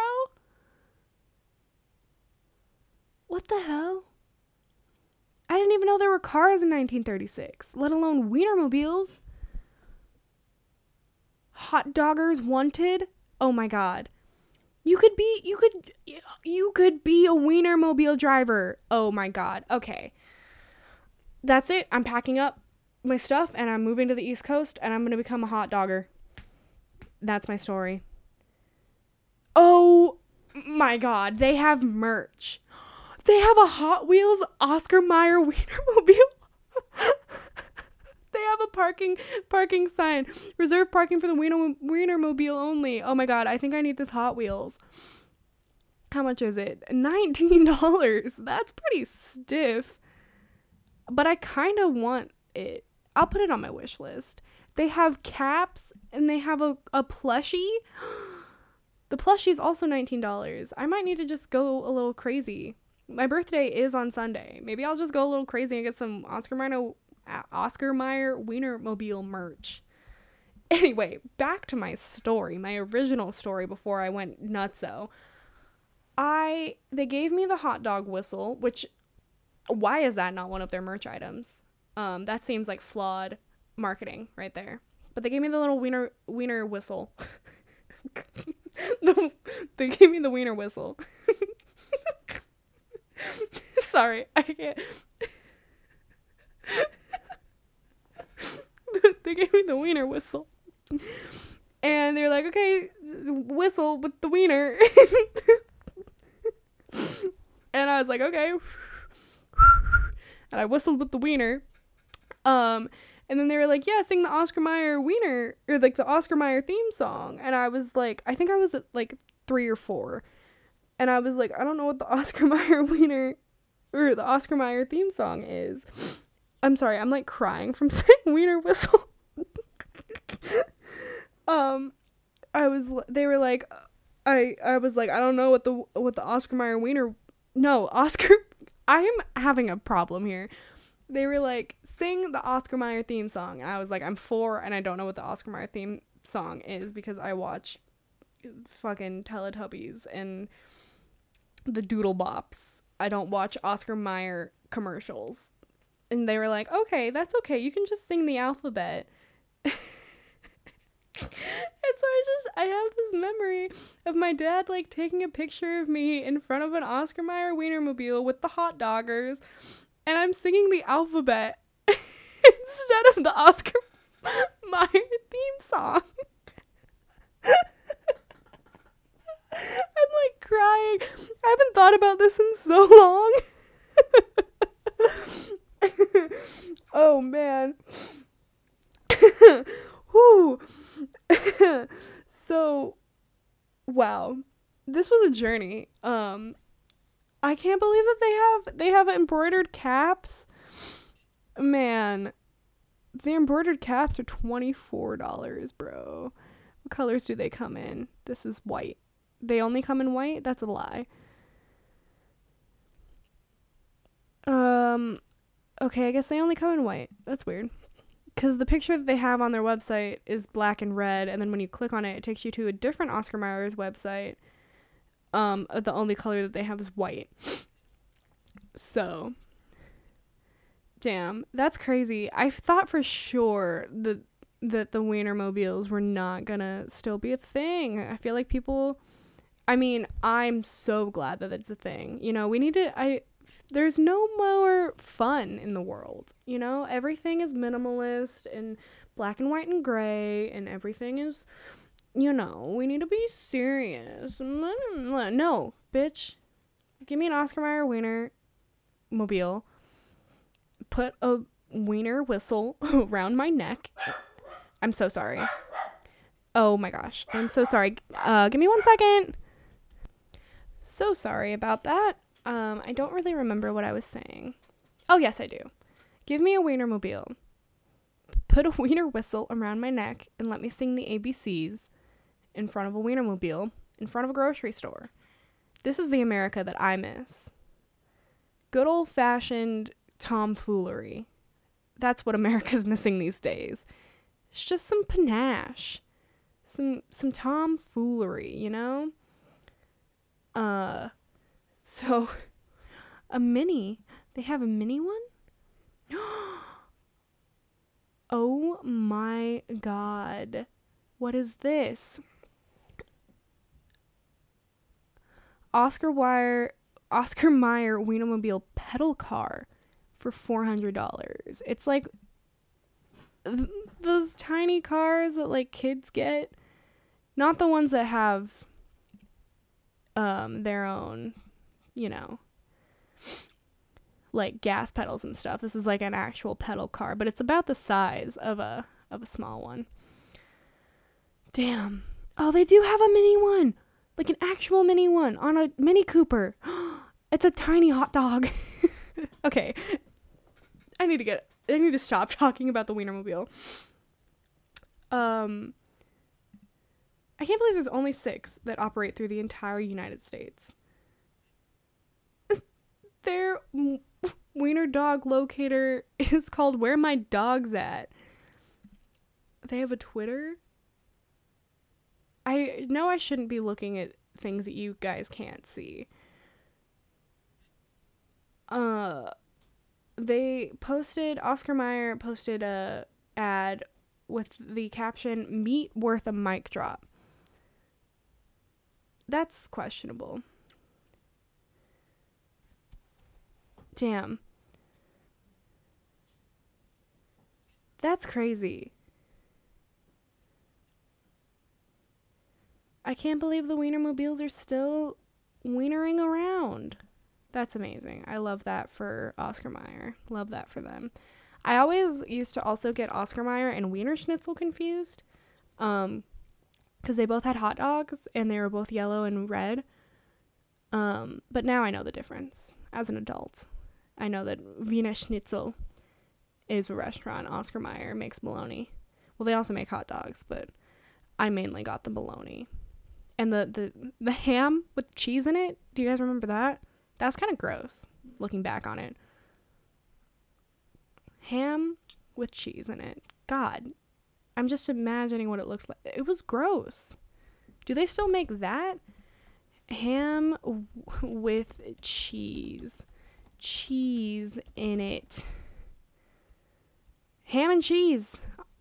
What the hell? I didn't even know there were cars in 1936, let alone Wienermobiles. Hot doggers wanted? Oh my god. You could be you could you could be a Wienermobile driver. Oh my god. Okay. That's it. I'm packing up my stuff and I'm moving to the East Coast and I'm going to become a hot dogger. That's my story. Oh my god, they have merch. They have a Hot Wheels Oscar Mayer Wienermobile. they have a parking parking sign. Reserve parking for the Wiener Wienermobile only. Oh my god, I think I need this Hot Wheels. How much is it? $19. That's pretty stiff. But I kind of want it. I'll put it on my wish list. They have caps and they have a, a plushie. The plushie is also $19. I might need to just go a little crazy. My birthday is on Sunday. Maybe I'll just go a little crazy and get some Oscar Mayer, Oscar Mayer Wienermobile merch. Anyway, back to my story, my original story before I went nutso. I they gave me the hot dog whistle, which why is that not one of their merch items? Um, that seems like flawed marketing right there. But they gave me the little wiener wiener whistle. the, they gave me the wiener whistle. Sorry, I can't. they gave me the wiener whistle. And they're like, okay, whistle with the wiener. and I was like, okay. And I whistled with the wiener. Um, and then they were like, yeah, sing the Oscar Mayer wiener, or like the Oscar Mayer theme song. And I was like, I think I was at like three or four. And I was like, I don't know what the Oscar Mayer wiener, or the Oscar Mayer theme song is. I'm sorry, I'm like crying from saying wiener whistle. um, I was, they were like, I, I was like, I don't know what the, what the Oscar Mayer wiener, no, Oscar, I'm having a problem here they were like, sing the Oscar Mayer theme song. And I was like, I'm four and I don't know what the Oscar Mayer theme song is because I watch fucking Teletubbies and the Doodlebops. I don't watch Oscar Mayer commercials. And they were like, okay, that's okay. You can just sing the alphabet. and so I just I have this memory of my dad like taking a picture of me in front of an Oscar Mayer Wienermobile with the hot doggers and I'm singing the alphabet instead of the Oscar Mayer theme song. I'm like crying. I haven't thought about this in so long. oh man. So wow. This was a journey. Um I can't believe that they have they have embroidered caps. Man, the embroidered caps are $24, bro. What colors do they come in? This is white. They only come in white? That's a lie. Um okay, I guess they only come in white. That's weird. Cuz the picture that they have on their website is black and red and then when you click on it it takes you to a different Oscar Mayer's website. Um uh, the only color that they have is white. So damn, that's crazy. I thought for sure that that the Wienermobiles were not gonna still be a thing. I feel like people I mean, I'm so glad that it's a thing. You know, we need to I there's no more fun in the world. You know, everything is minimalist and black and white and gray and everything is you know, we need to be serious. No, bitch. Give me an Oscar Mayer wiener mobile. Put a wiener whistle around my neck. I'm so sorry. Oh my gosh. I'm so sorry. Uh, give me one second. So sorry about that. Um, I don't really remember what I was saying. Oh, yes, I do. Give me a Wienermobile. Put a wiener whistle around my neck and let me sing the ABCs in front of a Wienermobile in front of a grocery store. This is the America that I miss. Good old fashioned tomfoolery. That's what America's missing these days. It's just some panache. Some some tomfoolery, you know? Uh so a mini. They have a mini one? oh my god. What is this? Oscar Wire Oscar Mayer Wienermobile pedal car for $400. It's like th- those tiny cars that like kids get, not the ones that have um their own, you know, like gas pedals and stuff. This is like an actual pedal car, but it's about the size of a of a small one. Damn. Oh, they do have a mini one. Like an actual mini one on a Mini Cooper. it's a tiny hot dog. okay. I need to get I need to stop talking about the Wienermobile. Um I can't believe there's only 6 that operate through the entire United States. Their wiener dog locator is called Where My Dog's At. They have a Twitter. I know I shouldn't be looking at things that you guys can't see. Uh they posted Oscar Mayer posted a ad with the caption meat worth a mic drop. That's questionable. Damn. That's crazy. I can't believe the Wienermobiles are still wienering around. That's amazing. I love that for Oscar Mayer. Love that for them. I always used to also get Oscar Mayer and Wienerschnitzel confused. Um, because they both had hot dogs and they were both yellow and red. Um, but now I know the difference as an adult. I know that Wienerschnitzel is a restaurant. Oscar Mayer makes bologna. Well, they also make hot dogs, but I mainly got the bologna. And the, the, the ham with cheese in it. Do you guys remember that? That's kind of gross looking back on it. Ham with cheese in it. God, I'm just imagining what it looked like. It was gross. Do they still make that? Ham w- with cheese. Cheese in it. Ham and cheese.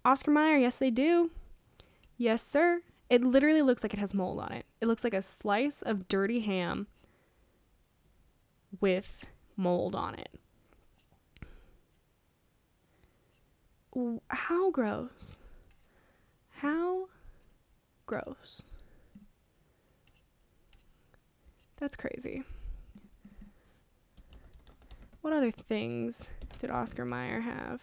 Oscar Mayer, yes, they do. Yes, sir. It literally looks like it has mold on it. It looks like a slice of dirty ham with mold on it. How gross. How gross. That's crazy. What other things did Oscar Mayer have?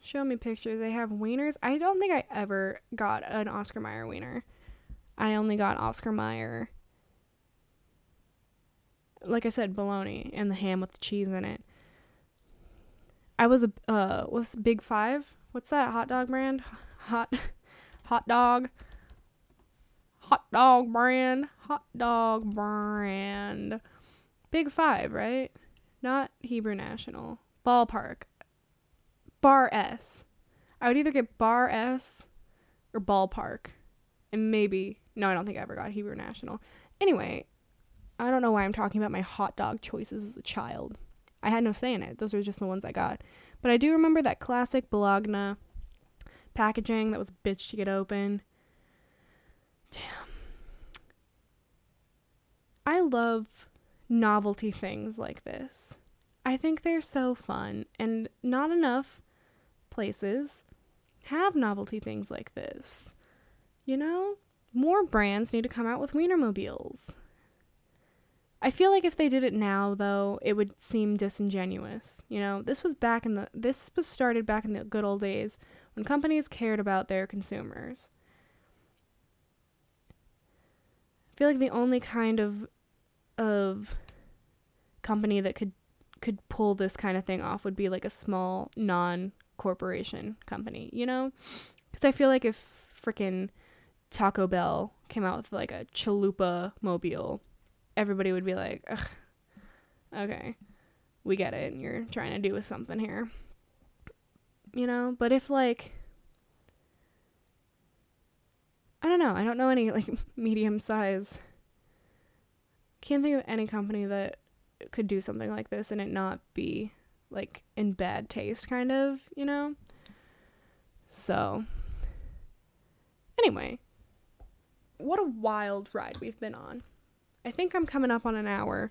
Show me pictures. They have wieners. I don't think I ever got an Oscar Mayer wiener. I only got Oscar Mayer like I said, bologna and the ham with the cheese in it. I was a uh what's Big Five? What's that hot dog brand? Hot hot dog. Hot dog brand. Hot dog brand. Big Five, right? Not Hebrew National. Ballpark. Bar S. I would either get Bar S or Ballpark. And maybe no, I don't think I ever got Hebrew National. Anyway, I don't know why I'm talking about my hot dog choices as a child. I had no say in it. Those are just the ones I got. But I do remember that classic Bologna packaging that was bitch to get open. Damn. I love novelty things like this. I think they're so fun, and not enough places have novelty things like this. You know? More brands need to come out with Wienermobiles. I feel like if they did it now, though, it would seem disingenuous. You know, this was back in the this was started back in the good old days when companies cared about their consumers. I feel like the only kind of of company that could could pull this kind of thing off would be like a small non-corporation company, you know? Cuz I feel like if freaking Taco Bell came out with like a chalupa mobile, everybody would be like, Ugh, okay, we get it. You're trying to do with something here. You know, but if like, I don't know, I don't know any like medium size, can't think of any company that could do something like this and it not be like in bad taste, kind of, you know? So, anyway, what a wild ride we've been on. I think I'm coming up on an hour.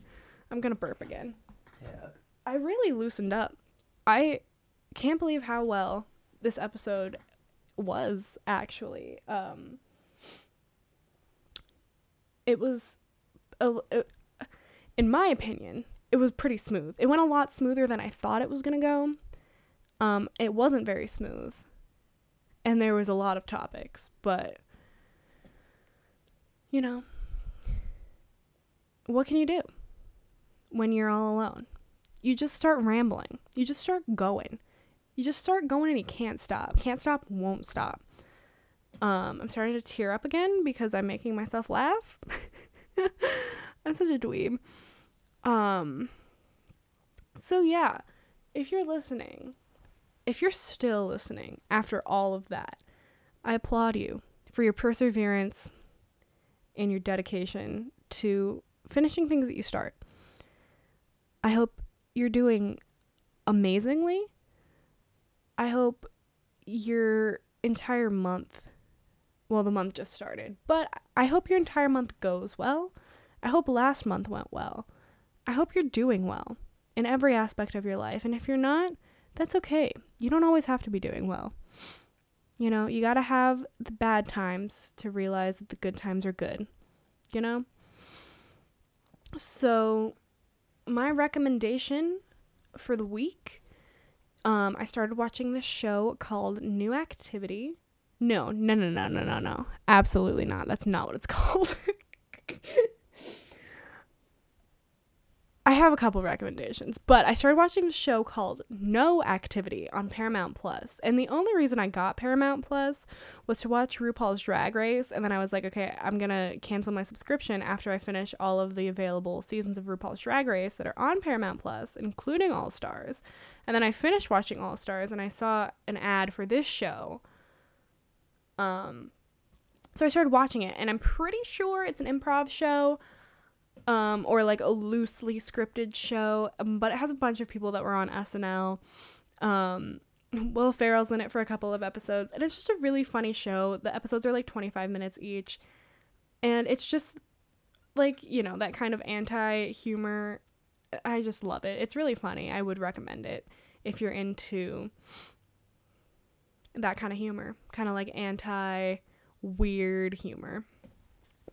I'm gonna burp again. Yeah. I really loosened up. I can't believe how well this episode was actually. Um, it was, a, a- in my opinion, it was pretty smooth. It went a lot smoother than I thought it was gonna go. Um, it wasn't very smooth, and there was a lot of topics, but you know, what can you do when you're all alone? You just start rambling. You just start going. You just start going and you can't stop. Can't stop, won't stop. Um, I'm starting to tear up again because I'm making myself laugh. I'm such a dweeb. Um, so yeah, if you're listening, if you're still listening after all of that, I applaud you for your perseverance and your dedication to finishing things that you start. I hope you're doing amazingly. I hope your entire month, well, the month just started, but I hope your entire month goes well. I hope last month went well. I hope you're doing well in every aspect of your life. And if you're not, that's okay. You don't always have to be doing well. You know, you got to have the bad times to realize that the good times are good. You know? So, my recommendation for the week um I started watching this show called New Activity. No, no, no, no, no, no, no. Absolutely not. That's not what it's called. I have a couple recommendations, but I started watching the show called No Activity on Paramount Plus. And the only reason I got Paramount Plus was to watch RuPaul's Drag Race. And then I was like, okay, I'm going to cancel my subscription after I finish all of the available seasons of RuPaul's Drag Race that are on Paramount Plus, including All Stars. And then I finished watching All Stars and I saw an ad for this show. Um, so I started watching it, and I'm pretty sure it's an improv show um, or like a loosely scripted show, um, but it has a bunch of people that were on SNL. Um, Will Ferrell's in it for a couple of episodes, and it's just a really funny show. The episodes are like 25 minutes each, and it's just like, you know, that kind of anti humor. I just love it. It's really funny. I would recommend it if you're into that kind of humor, kind of like anti weird humor.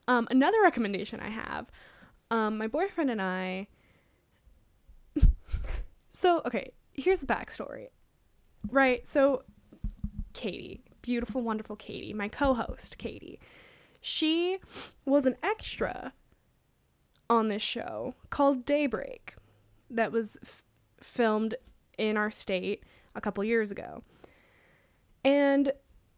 Um, another recommendation I have um, my boyfriend and I. so, okay, here's the backstory. Right? So, Katie, beautiful, wonderful Katie, my co host, Katie, she was an extra on this show called Daybreak that was f- filmed in our state a couple years ago. And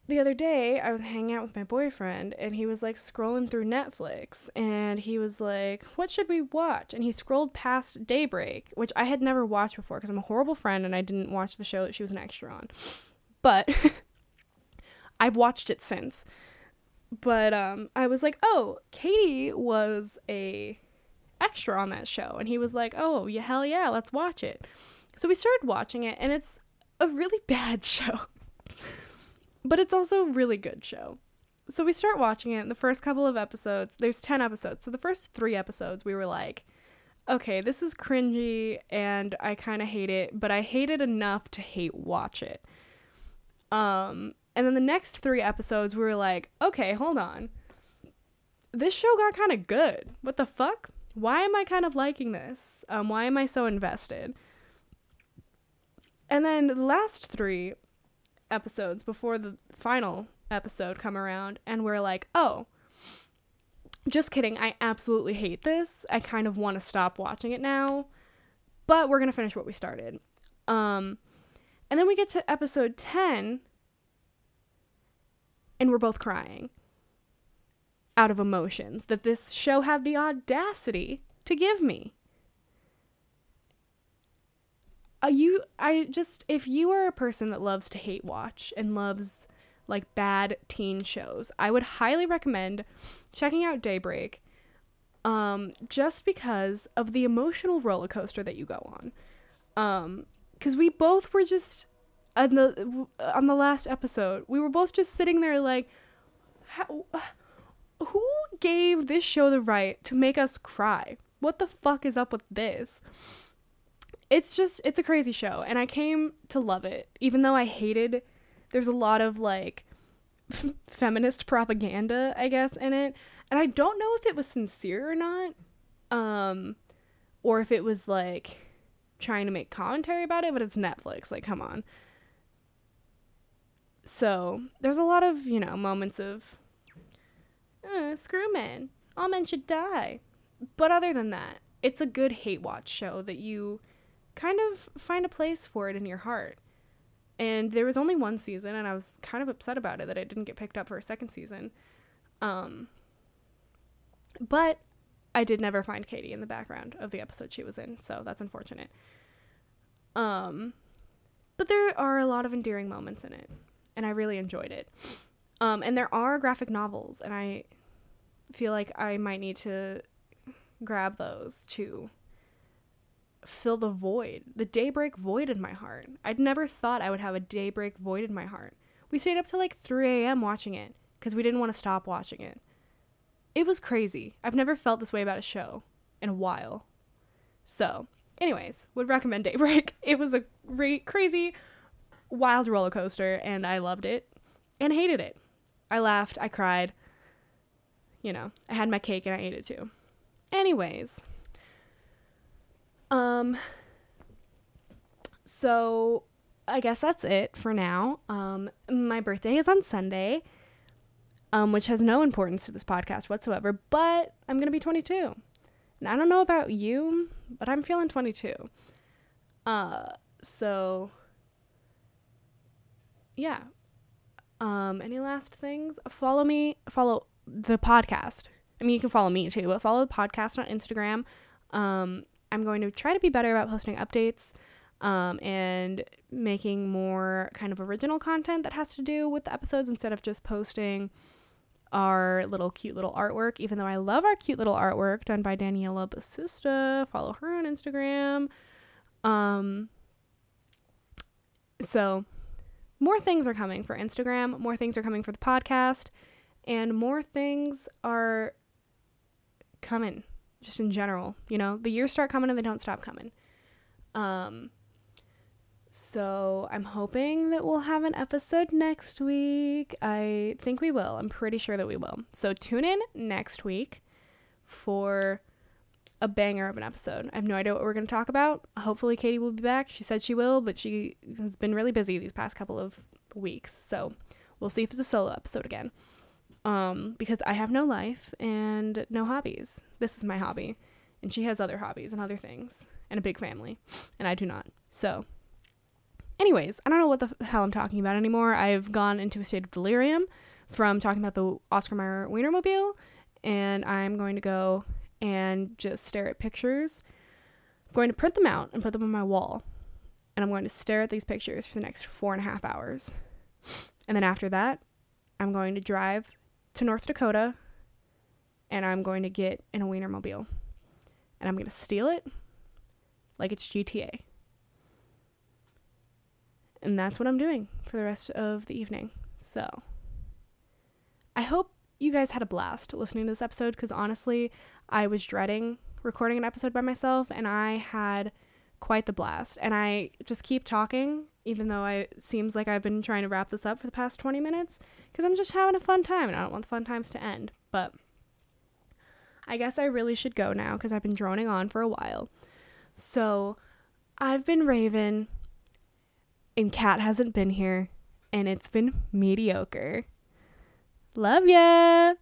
the other day, I was hanging out with my boyfriend, and he was like scrolling through Netflix, and he was like, What should we watch? And he scrolled past Daybreak, which I had never watched before because I'm a horrible friend and I didn't watch the show that she was an extra on. But I've watched it since. But um, I was like, Oh, Katie was a extra on that show. And he was like, Oh, yeah, hell yeah, let's watch it. So we started watching it, and it's a really bad show but it's also a really good show. So we start watching it. In The first couple of episodes, there's 10 episodes. So the first three episodes, we were like, okay, this is cringy and I kind of hate it, but I hate it enough to hate watch it. Um, and then the next three episodes, we were like, okay, hold on. This show got kind of good. What the fuck? Why am I kind of liking this? Um, why am I so invested? And then the last three episodes before the final episode come around and we're like, "Oh, just kidding. I absolutely hate this. I kind of want to stop watching it now, but we're going to finish what we started." Um and then we get to episode 10 and we're both crying out of emotions that this show had the audacity to give me. Uh, you I just if you are a person that loves to hate watch and loves like bad teen shows, I would highly recommend checking out Daybreak. Um, just because of the emotional roller coaster that you go on. Um, because we both were just on the on the last episode, we were both just sitting there like, how, who gave this show the right to make us cry? What the fuck is up with this? It's just it's a crazy show and i came to love it even though i hated there's a lot of like f- feminist propaganda i guess in it and i don't know if it was sincere or not um or if it was like trying to make commentary about it but it's netflix like come on. So there's a lot of you know moments of uh, screw men all men should die. But other than that it's a good hate watch show that you kind of find a place for it in your heart. And there was only one season, and I was kind of upset about it that it didn't get picked up for a second season. Um, but I did never find Katie in the background of the episode she was in, so that's unfortunate. Um, but there are a lot of endearing moments in it, and I really enjoyed it. Um, and there are graphic novels, and I feel like I might need to grab those too fill the void, the daybreak void in my heart. I'd never thought I would have a daybreak void in my heart. We stayed up till like 3 a.m. watching it because we didn't want to stop watching it. It was crazy. I've never felt this way about a show in a while. So, anyways, would recommend Daybreak. It was a ra- crazy, wild roller coaster, and I loved it and hated it. I laughed, I cried. You know, I had my cake and I ate it too. Anyways, um so I guess that's it for now. Um my birthday is on Sunday. Um which has no importance to this podcast whatsoever, but I'm going to be 22. And I don't know about you, but I'm feeling 22. Uh so yeah. Um any last things? Follow me, follow the podcast. I mean, you can follow me too, but follow the podcast on Instagram. Um, I'm going to try to be better about posting updates um, and making more kind of original content that has to do with the episodes instead of just posting our little cute little artwork. Even though I love our cute little artwork done by Daniela Basusta, follow her on Instagram. Um, so more things are coming for Instagram, more things are coming for the podcast, and more things are coming just in general. You know, the years start coming and they don't stop coming. Um, so I'm hoping that we'll have an episode next week. I think we will. I'm pretty sure that we will. So tune in next week for a banger of an episode. I have no idea what we're going to talk about. Hopefully, Katie will be back. She said she will, but she has been really busy these past couple of weeks. So we'll see if it's a solo episode again um, because I have no life and no hobbies. This is my hobby. And she has other hobbies and other things and a big family, and I do not. So, anyways, I don't know what the hell I'm talking about anymore. I've gone into a state of delirium from talking about the Oscar Mayer Wienermobile, and I'm going to go and just stare at pictures. I'm going to print them out and put them on my wall, and I'm going to stare at these pictures for the next four and a half hours. And then after that, I'm going to drive to North Dakota, and I'm going to get in a Wienermobile, and I'm going to steal it like it's GTA. And that's what I'm doing for the rest of the evening. So, I hope you guys had a blast listening to this episode because honestly, I was dreading recording an episode by myself and I had quite the blast. And I just keep talking, even though I seems like I've been trying to wrap this up for the past 20 minutes because I'm just having a fun time and I don't want the fun times to end. But I guess I really should go now because I've been droning on for a while. So I've been Raven and Cat hasn't been here and it's been mediocre. Love ya!